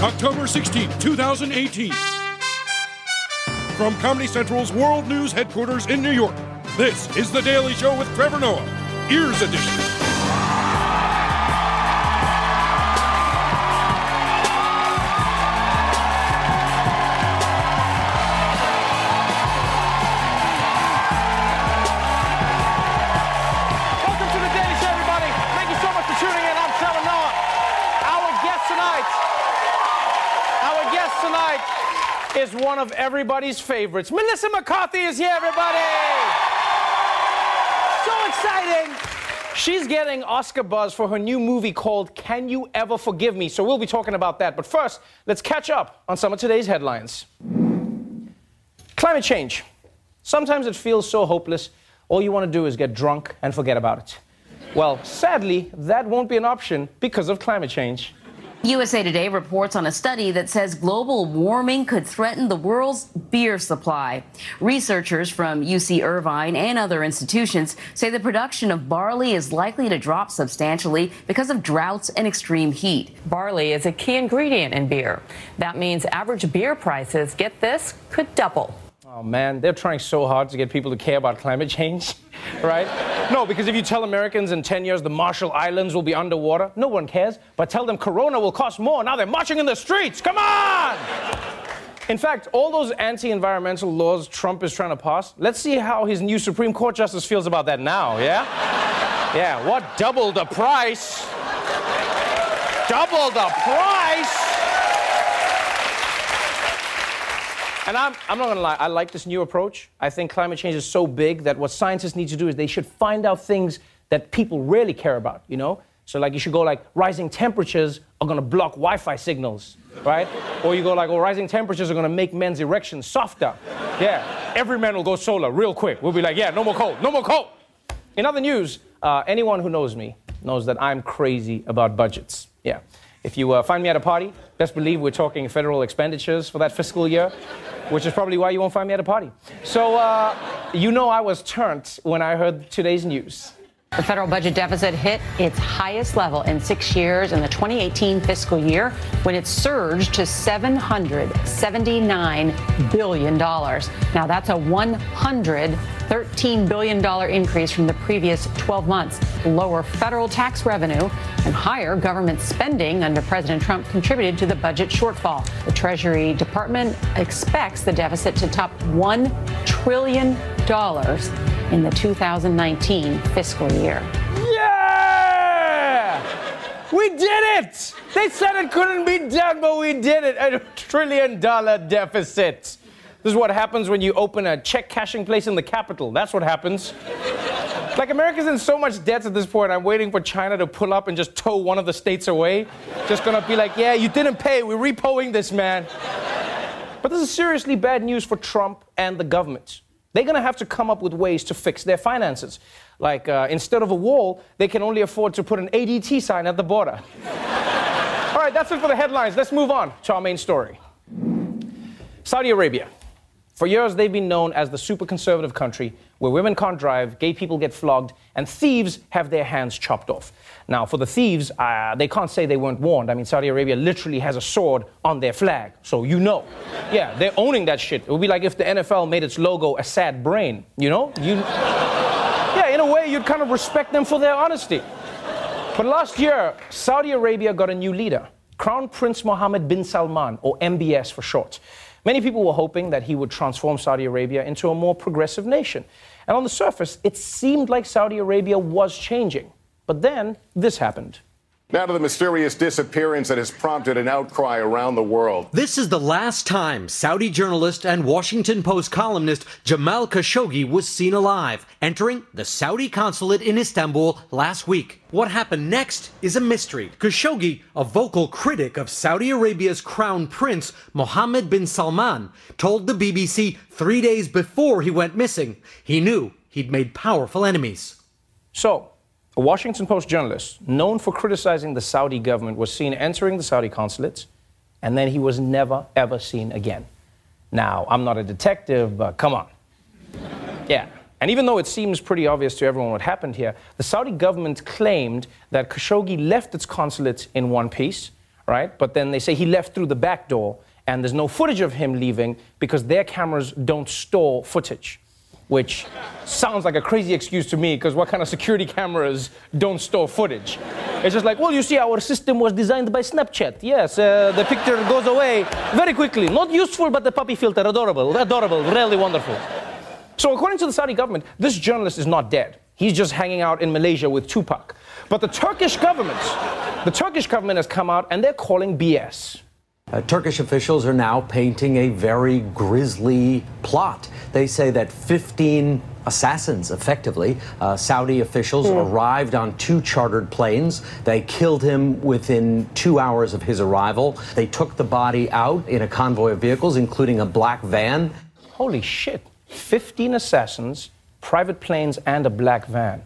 October 16, 2018. From Comedy Central's World News headquarters in New York, this is The Daily Show with Trevor Noah, Ears Edition. Is one of everybody's favorites. Melissa McCarthy is here, everybody. So exciting. She's getting Oscar buzz for her new movie called Can You Ever Forgive Me? So we'll be talking about that. But first, let's catch up on some of today's headlines. Climate change. Sometimes it feels so hopeless, all you want to do is get drunk and forget about it. Well, sadly, that won't be an option because of climate change. USA Today reports on a study that says global warming could threaten the world's beer supply. Researchers from UC Irvine and other institutions say the production of barley is likely to drop substantially because of droughts and extreme heat. Barley is a key ingredient in beer. That means average beer prices, get this, could double. Oh man, they're trying so hard to get people to care about climate change, right? No, because if you tell Americans in 10 years the Marshall Islands will be underwater, no one cares. But tell them Corona will cost more, now they're marching in the streets. Come on! In fact, all those anti environmental laws Trump is trying to pass, let's see how his new Supreme Court justice feels about that now, yeah? Yeah, what double the price? Double the price? And I'm, I'm not gonna lie, I like this new approach. I think climate change is so big that what scientists need to do is they should find out things that people really care about, you know? So like you should go like rising temperatures are gonna block Wi-Fi signals, right? or you go like, oh, rising temperatures are gonna make men's erections softer. Yeah, every man will go solar real quick. We'll be like, yeah, no more cold, no more cold. In other news, uh, anyone who knows me knows that I'm crazy about budgets. Yeah. If you uh, find me at a party, best believe we're talking federal expenditures for that fiscal year, which is probably why you won't find me at a party. So, uh, you know, I was turned when I heard today's news. The federal budget deficit hit its highest level in six years in the 2018 fiscal year when it surged to $779 billion. Now, that's a $113 billion increase from the previous 12 months. Lower federal tax revenue and higher government spending under President Trump contributed to the budget shortfall. The Treasury Department expects the deficit to top $1 trillion in the 2019 fiscal year. Yeah! We did it! They said it couldn't be done, but we did it. A trillion dollar deficit. This is what happens when you open a check cashing place in the capital. That's what happens. Like America's in so much debt at this point, I'm waiting for China to pull up and just tow one of the states away. Just gonna be like, yeah, you didn't pay. We're repoing this, man. But this is seriously bad news for Trump and the government. They're going to have to come up with ways to fix their finances. Like, uh, instead of a wall, they can only afford to put an ADT sign at the border. All right, that's it for the headlines. Let's move on to our main story. Saudi Arabia. For years, they've been known as the super conservative country where women can't drive, gay people get flogged, and thieves have their hands chopped off. Now, for the thieves, uh, they can't say they weren't warned. I mean, Saudi Arabia literally has a sword on their flag, so you know. Yeah, they're owning that shit. It would be like if the NFL made its logo a sad brain, you know? You, yeah, in a way, you'd kind of respect them for their honesty. But last year, Saudi Arabia got a new leader, Crown Prince Mohammed bin Salman, or MBS for short. Many people were hoping that he would transform Saudi Arabia into a more progressive nation. And on the surface, it seemed like Saudi Arabia was changing. But then this happened. Now to the mysterious disappearance that has prompted an outcry around the world. This is the last time Saudi journalist and Washington Post columnist Jamal Khashoggi was seen alive, entering the Saudi consulate in Istanbul last week. What happened next is a mystery. Khashoggi, a vocal critic of Saudi Arabia's crown prince, Mohammed bin Salman, told the BBC three days before he went missing he knew he'd made powerful enemies. So, a Washington Post journalist, known for criticizing the Saudi government, was seen entering the Saudi consulates, and then he was never, ever seen again. Now, I'm not a detective, but come on. Yeah. And even though it seems pretty obvious to everyone what happened here, the Saudi government claimed that Khashoggi left its consulate in one piece, right? But then they say he left through the back door, and there's no footage of him leaving because their cameras don't store footage which sounds like a crazy excuse to me because what kind of security cameras don't store footage? It's just like, well, you see, our system was designed by Snapchat. Yes, uh, the picture goes away very quickly. Not useful, but the puppy filter, adorable, adorable, really wonderful. So, according to the Saudi government, this journalist is not dead. He's just hanging out in Malaysia with Tupac. But the Turkish government, the Turkish government has come out and they're calling BS. Uh, Turkish officials are now painting a very grisly plot. They say that 15 assassins, effectively, uh, Saudi officials mm. arrived on two chartered planes. They killed him within two hours of his arrival. They took the body out in a convoy of vehicles, including a black van. Holy shit. 15 assassins, private planes, and a black van.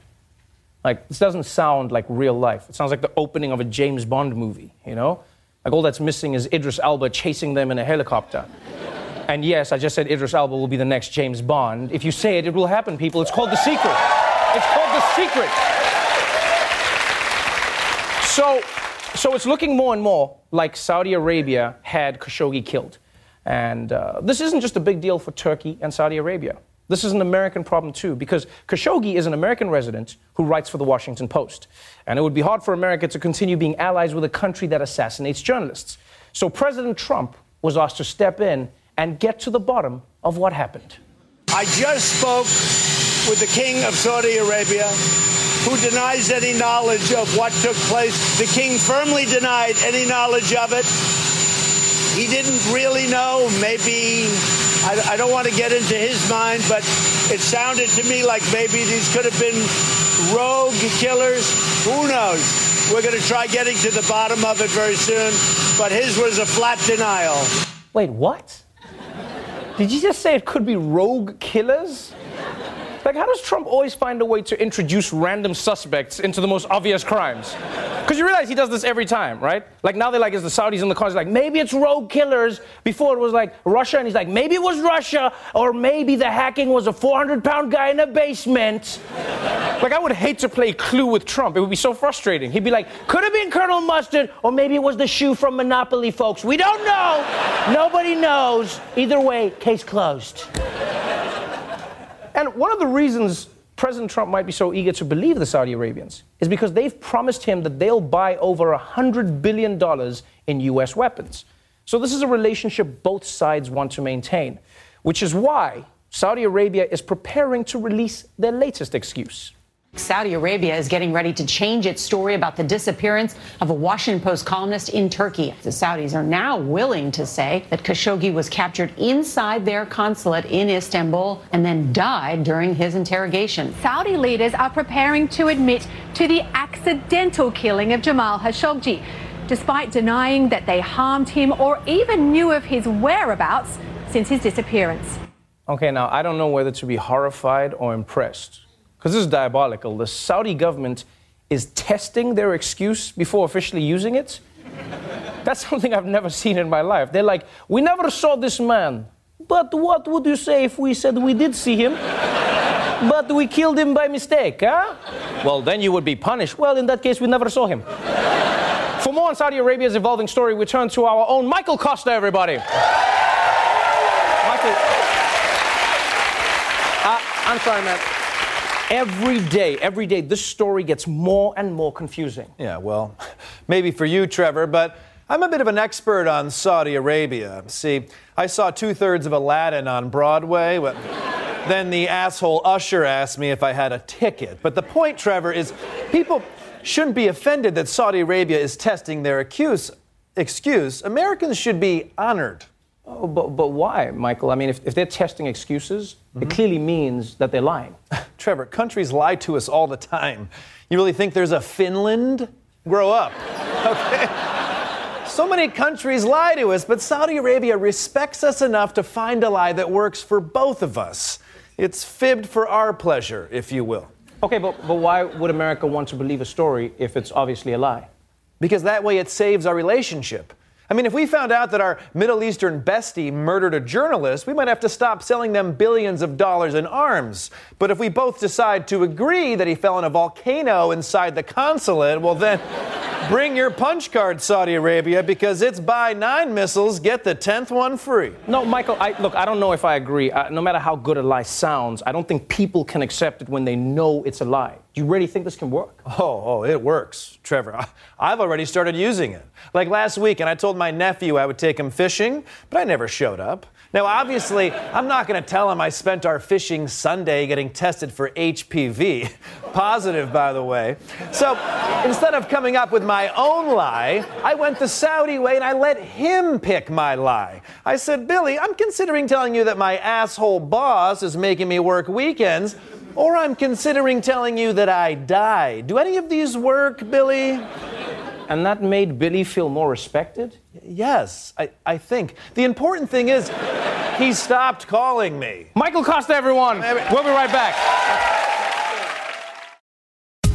Like, this doesn't sound like real life. It sounds like the opening of a James Bond movie, you know? Like all that's missing is Idris Elba chasing them in a helicopter. And yes, I just said Idris Elba will be the next James Bond. If you say it, it will happen, people. It's called The Secret. It's called The Secret. So, so it's looking more and more like Saudi Arabia had Khashoggi killed. And uh, this isn't just a big deal for Turkey and Saudi Arabia. This is an American problem too, because Khashoggi is an American resident who writes for the Washington Post. And it would be hard for America to continue being allies with a country that assassinates journalists. So President Trump was asked to step in and get to the bottom of what happened. I just spoke with the King of Saudi Arabia, who denies any knowledge of what took place. The King firmly denied any knowledge of it. He didn't really know. Maybe I, I don't want to get into his mind, but it sounded to me like maybe these could have been rogue killers. Who knows? We're going to try getting to the bottom of it very soon, but his was a flat denial. Wait, what? Did you just say it could be rogue killers? Like, how does Trump always find a way to introduce random suspects into the most obvious crimes? Because you realize he does this every time, right? Like, now they're like, is the Saudis in the cars? Like, maybe it's rogue killers. Before it was like Russia, and he's like, maybe it was Russia, or maybe the hacking was a 400 pound guy in a basement. like, I would hate to play Clue with Trump. It would be so frustrating. He'd be like, could have been Colonel Mustard, or maybe it was the shoe from Monopoly, folks. We don't know. Nobody knows. Either way, case closed. And one of the reasons President Trump might be so eager to believe the Saudi Arabians is because they've promised him that they'll buy over $100 billion in U.S. weapons. So this is a relationship both sides want to maintain, which is why Saudi Arabia is preparing to release their latest excuse. Saudi Arabia is getting ready to change its story about the disappearance of a Washington Post columnist in Turkey. The Saudis are now willing to say that Khashoggi was captured inside their consulate in Istanbul and then died during his interrogation. Saudi leaders are preparing to admit to the accidental killing of Jamal Khashoggi, despite denying that they harmed him or even knew of his whereabouts since his disappearance. Okay, now I don't know whether to be horrified or impressed because this is diabolical. The Saudi government is testing their excuse before officially using it. That's something I've never seen in my life. They're like, we never saw this man. But what would you say if we said we did see him, but we killed him by mistake, huh? Well, then you would be punished. Well, in that case, we never saw him. For more on Saudi Arabia's evolving story, we turn to our own Michael Kosta, everybody. Michael. Uh, I'm sorry, man. Every day, every day, this story gets more and more confusing. Yeah, well, maybe for you, Trevor, but I'm a bit of an expert on Saudi Arabia. See, I saw two thirds of Aladdin on Broadway. But then the asshole usher asked me if I had a ticket. But the point, Trevor, is people shouldn't be offended that Saudi Arabia is testing their accuse, excuse. Americans should be honored. Oh, but, but why, Michael? I mean, if, if they're testing excuses, mm-hmm. it clearly means that they're lying. Trevor, countries lie to us all the time. You really think there's a Finland? Grow up. Okay? so many countries lie to us, but Saudi Arabia respects us enough to find a lie that works for both of us. It's fibbed for our pleasure, if you will. Okay, but, but why would America want to believe a story if it's obviously a lie? Because that way it saves our relationship. I mean, if we found out that our Middle Eastern bestie murdered a journalist, we might have to stop selling them billions of dollars in arms. But if we both decide to agree that he fell in a volcano inside the consulate, well, then bring your punch card, Saudi Arabia, because it's buy nine missiles, get the tenth one free. No, Michael, I, look, I don't know if I agree. Uh, no matter how good a lie sounds, I don't think people can accept it when they know it's a lie. Do you really think this can work? Oh, oh, it works, Trevor. I've already started using it. Like last week, and I told my nephew I would take him fishing, but I never showed up. Now, obviously, I'm not going to tell him I spent our fishing Sunday getting tested for HPV. Positive, by the way. So instead of coming up with my own lie, I went the Saudi way and I let him pick my lie. I said, Billy, I'm considering telling you that my asshole boss is making me work weekends or I'm considering telling you that I died. Do any of these work, Billy? And that made Billy feel more respected? Yes, I, I think. The important thing is, he stopped calling me. Michael Kosta, everyone. We'll be right back.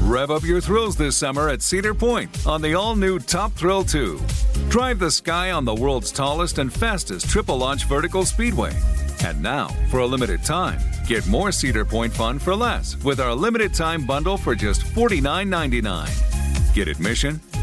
Rev up your thrills this summer at Cedar Point on the all new Top Thrill 2. Drive the sky on the world's tallest and fastest triple launch vertical speedway and now, for a limited time, get more Cedar Point fun for less with our limited time bundle for just $49.99. Get admission,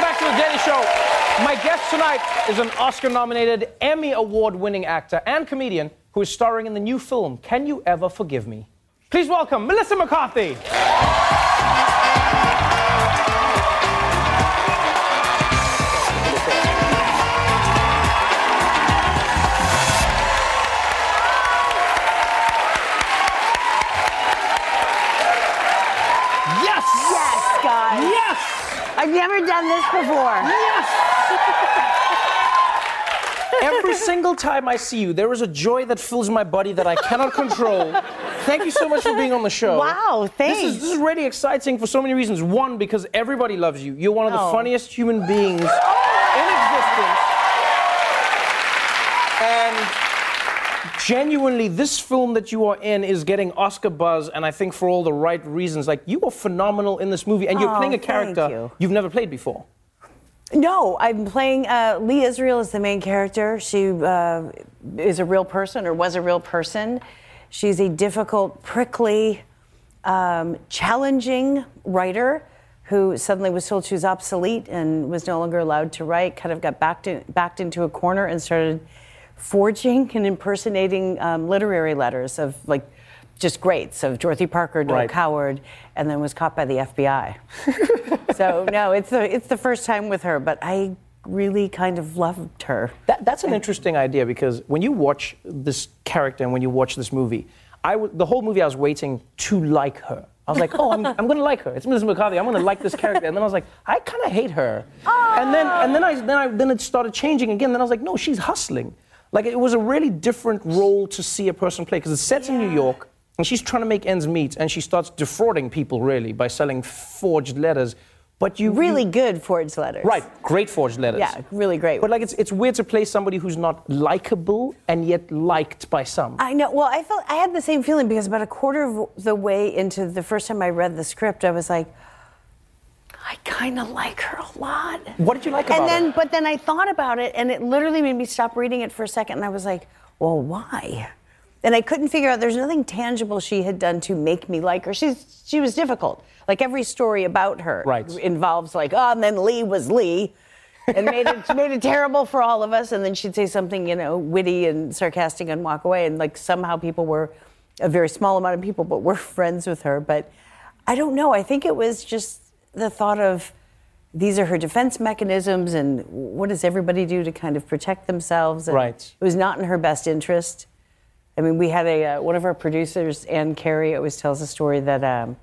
Welcome back to The Daily Show. My guest tonight is an Oscar-nominated, Emmy Award-winning actor and comedian who is starring in the new film, Can You Ever Forgive Me? Please welcome Melissa McCarthy. I've never done this before. Yes! Every single time I see you, there is a joy that fills my body that I cannot control. Thank you so much for being on the show. Wow, thanks. This is, this is really exciting for so many reasons. One, because everybody loves you. You're one of the oh. funniest human beings in existence. And genuinely, this film that you are in is getting Oscar buzz, and I think for all the right reasons. Like, you are phenomenal in this movie, and you're Oh, playing a character you. you've never played before. No, I'm playing uh, Lee Israel is the main character. She uh, is a real person or was a real person. She's a difficult, prickly, um, challenging writer who suddenly was told she was obsolete and was no longer allowed to write. Kind of got backed in, backed into a corner and started forging and impersonating um, literary letters of like just greats of Dorothy Parker, Noel Right. Coward, and then was caught by the FBI. so no, it's the it's the first time with her, but I really kind of loved her. That, that's an interesting idea because when you watch this character and when you watch this movie, I w- the whole movie I was waiting to like her. I was like, oh, I'm, I'm gonna like her. It's Mrs. McCarthy. I'm gonna like this character. And then I was like, I kind of hate her. And then and then I then I then it started changing again. Then I was like, no, she's hustling. Like it was a really different role to see a person play because it's set in New York and she's trying to make ends meet and she starts defrauding people really by selling forged letters. But you Really good forged letters. Right, great forged letters. Yeah, really great. But like it's it's weird to play somebody who's not likable and yet liked by some. I know. Well, I felt I had the same feeling because about a quarter of the way into the first time I read the script, I was like, I kind of like her a lot. What did you like about and then, her? but then I thought about it, and it literally made me stop reading it for a second, and I was like, well, why? And I couldn't figure out. There's nothing tangible she had done to make me like her. She's she was difficult. Like every story about her Right. involves like, oh, and then Lee was Lee. and made it made it terrible for all of us. And then she'd say something, you know, witty and sarcastic and walk away. And like somehow people were a very small amount of people, but were friends with her. But I don't know. I think it was just the thought of these are her defense mechanisms, and what does everybody do to kind of protect themselves? And Right. It was not in her best interest. I mean, we had a uh, one of our producers, Anne Carey, always tells a story that um,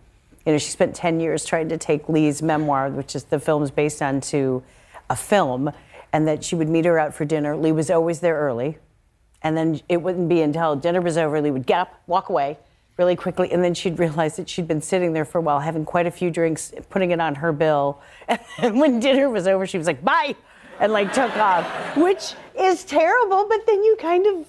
you know she spent ten years trying to take Lee's memoir, which is the film's based on, to a film, and that she would meet her out for dinner. Lee was always there early, and then it wouldn't be until dinner was over Lee would get up, walk away really quickly, and then she'd realize that she'd been sitting there for a while, having quite a few drinks, putting it on her bill, and when dinner was over, she was like, "Bye," and like took off, which is terrible. But then you kind of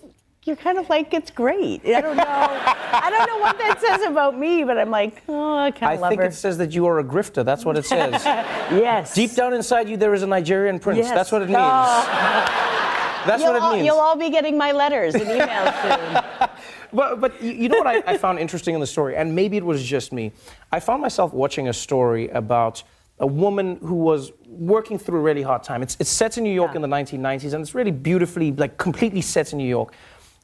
you're kind of like, it's great. I don't know. I don't know what that says about me, but I'm like, oh, I kind I of love think her. it says that you are a grifter. That's what it says. yes. Deep down inside you, there is a Nigerian prince. Yes. That's what it oh. means. Oh. That's you'll what it all, means. You'll all be getting my letters and emails soon. But, but you, know what I, I found interesting in the story, and maybe it was just me. I found myself watching a story about a woman who was working through a really hard time. It's, it's set in New York in the 1990s, and it's really beautifully, like, completely set in New York.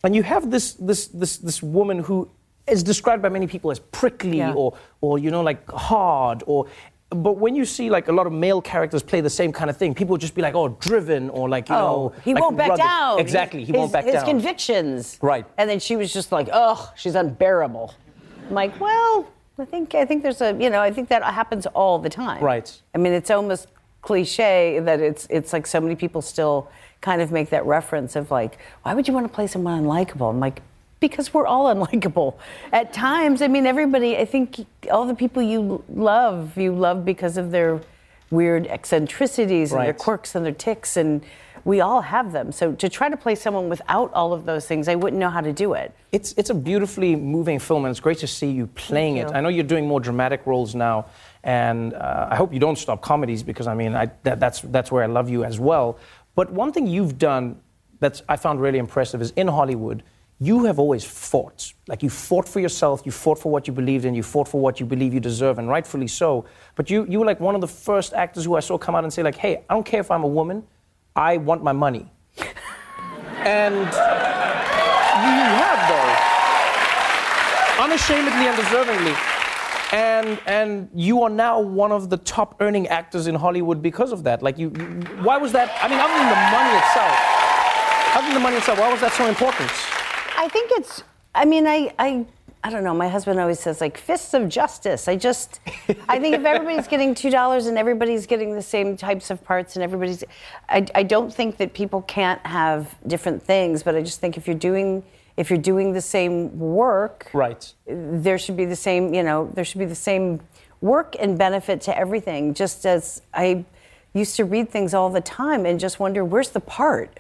And you have this, this, this, this woman who is described by many people as prickly Yeah. or, or, you know, like hard or. But when you see like a lot of male characters play the same kind of thing, people just be like, "Oh, driven," or like, you oh, know, he like won't back rugged. down. Exactly, he his, won't back his down. His convictions. Right. And then she was just like, oh, she's unbearable. I'm like, well, I think I think there's a you know I think that happens all the time. Right. I mean, it's almost cliche that it's it's like so many people still kind of make that reference of like, why would you want to play someone unlikable? I'm like, because we're all unlikable at times. I mean, everybody. I think all the people you love, you love because of their weird eccentricities and their quirks and their ticks, and we all have them. So to try to play someone without all of those things, I wouldn't know how to do it. It's it's a beautifully moving film, and it's great to see you playing Thank it. I know you're doing more dramatic roles now, and uh, I hope you don't stop comedies because I mean I, that, that's that's where I love you as well. But one thing you've done that's I found really impressive is in Hollywood. You have always fought. Like you fought for yourself, you fought for what you believed in, you fought for what you believe you deserve, and rightfully so. But you, you were like one of the first actors who I saw come out and say, like, hey, I don't care if I'm a woman, I want my money. and you have though unashamedly and deservingly. And and you are now one of the top earning actors in Hollywood because of that. Like you, you- why was that? I mean, other than the money itself, other than the money itself, why was that so important? I think it's. I mean, I, I, I don't know. My husband always says like fists of justice. I just, I think if everybody's getting two dollars and everybody's getting the same types of parts and everybody's, I, I don't think that people can't have different things. But I just think if you're doing, if you're doing the same work, Right. there should be the same. You know, there should be the same work and benefit to everything. Just as I used to read things all the time and just wonder, where's the part?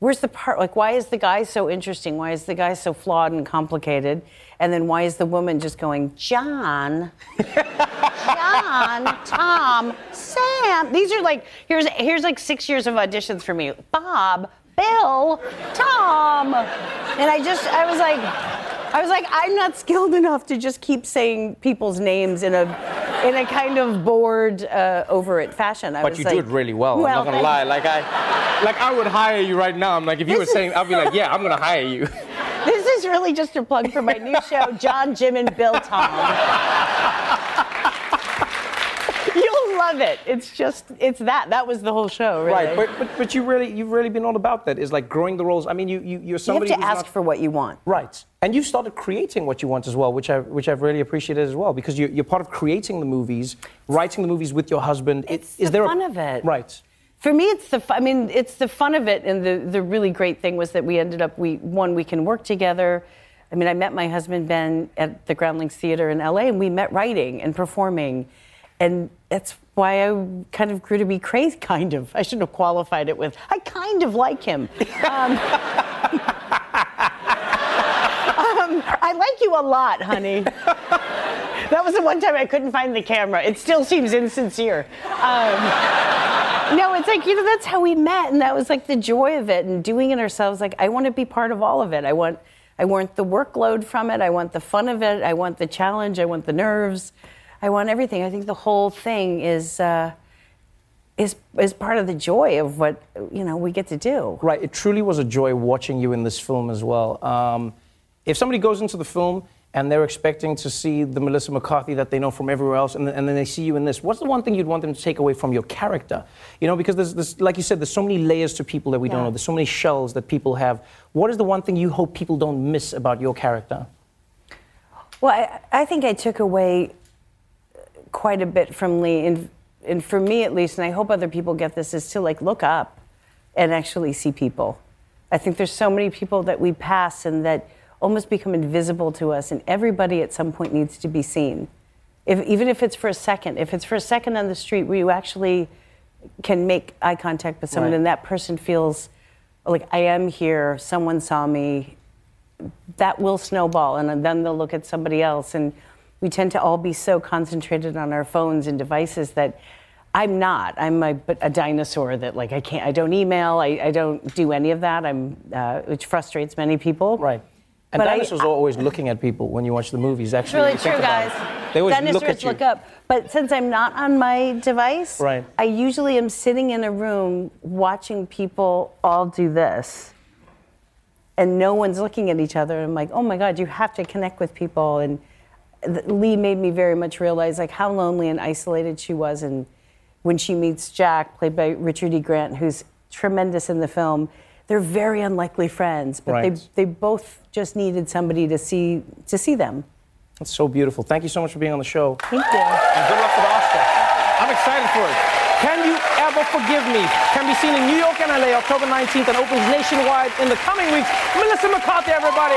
Where's the part? Like, why is the guy so interesting? Why is the guy so flawed and complicated? And then why is the woman just going, John, John, Tom, Sam? These are like here's here's like six years of auditions for me. Bob, Bill, Tom, and I just I was like. I was like, I'm not skilled enough to just keep saying people's names in a, in a kind of bored, uh, over it fashion. I But was you like, do it really well. I'm not gonna thank lie. Like I, like I would hire you right now. I'm like, if you were saying, I'd be like, yeah, I'm gonna hire you. This is really just a plug for my new show, John, Jim, and Bill Tom. You'll love it. It's just, it's that. That was the whole show, really. Right, but, but but you really you've really been all about that. Is like growing the roles. I mean, you you you're you have somebody to ask not- for what you want. Right. And you've started creating what you want as well, which I which I've really appreciated as well, because you're, you're part of creating the movies, writing the movies with your husband. It's is the there fun a, of it. Right. For me, it's the. fu- I mean, it's the fun of it, and the the really great thing was that we ended up. We one we can work together. I mean, I met my husband Ben at the Groundlings Theater in LA, and we met writing and performing, and that's why I kind of grew to be crazy. Kind of. I shouldn't have qualified it with. I kind of like him. Um, um, I like you a lot, honey. That was the one time I couldn't find the camera. It still seems insincere. Um, no, it's like, you know, that's how we met. And that was like the joy of it and doing it ourselves. Like, I want to be part of all of it. I want, I want the workload from it. I want the fun of it. I want the challenge. I want the nerves. I want everything. I think the whole thing is, uh, is, is part of the joy of what, you know, we get to do. Right. It truly was a joy watching you in this film as well. Um, if somebody goes into the film and they're expecting to see the Melissa McCarthy that they know from everywhere else, and, then- and then they see you in this, what's the one thing you'd want them to take away from your character? You know, because there's, there's like you said, there's so many layers to people that we don't know. There's so many shells that people have. What is the one thing you hope people don't miss about your character? Well, I, I think I took away quite a bit from Lee, and, and for me at least, and I hope other people get this, is to like look up and actually see people. I think there's so many people that we pass and that almost become invisible to us, and everybody at some point needs to be seen. If, even if it's for a second, if it's for a second on the street where you actually can make eye contact with someone Right. and that person feels like I am here, someone saw me, that will snowball and then they'll look at somebody else and we tend to all be so concentrated on our phones and devices that i'm not i'm a, a dinosaur that like i can't i don't email i, I don't do any of that i'm uh, which frustrates many people right And But I- are always looking at people when you watch the movies. Actually, really when you think true guys it. They always dinosaurs look at you. look up but since i'm not on my device Right. i usually am sitting in a room watching people all do this and no one's looking at each other. I'm like, oh my God, you have to connect with people. And Lee made me very much realize like how lonely and isolated she was. And when she meets Jack, played by Richard E. Grant, who's tremendous in the film, they're very unlikely friends, but Right. they, they both just needed somebody to see to see them. That's so beautiful. Thank you so much for being on the show. Thank you. And good luck the Oscar. I'm excited for it. Can You Ever Forgive Me? Can be seen in New York and LA October 19th and opens nationwide in the coming weeks. Melissa McCarthy, everybody.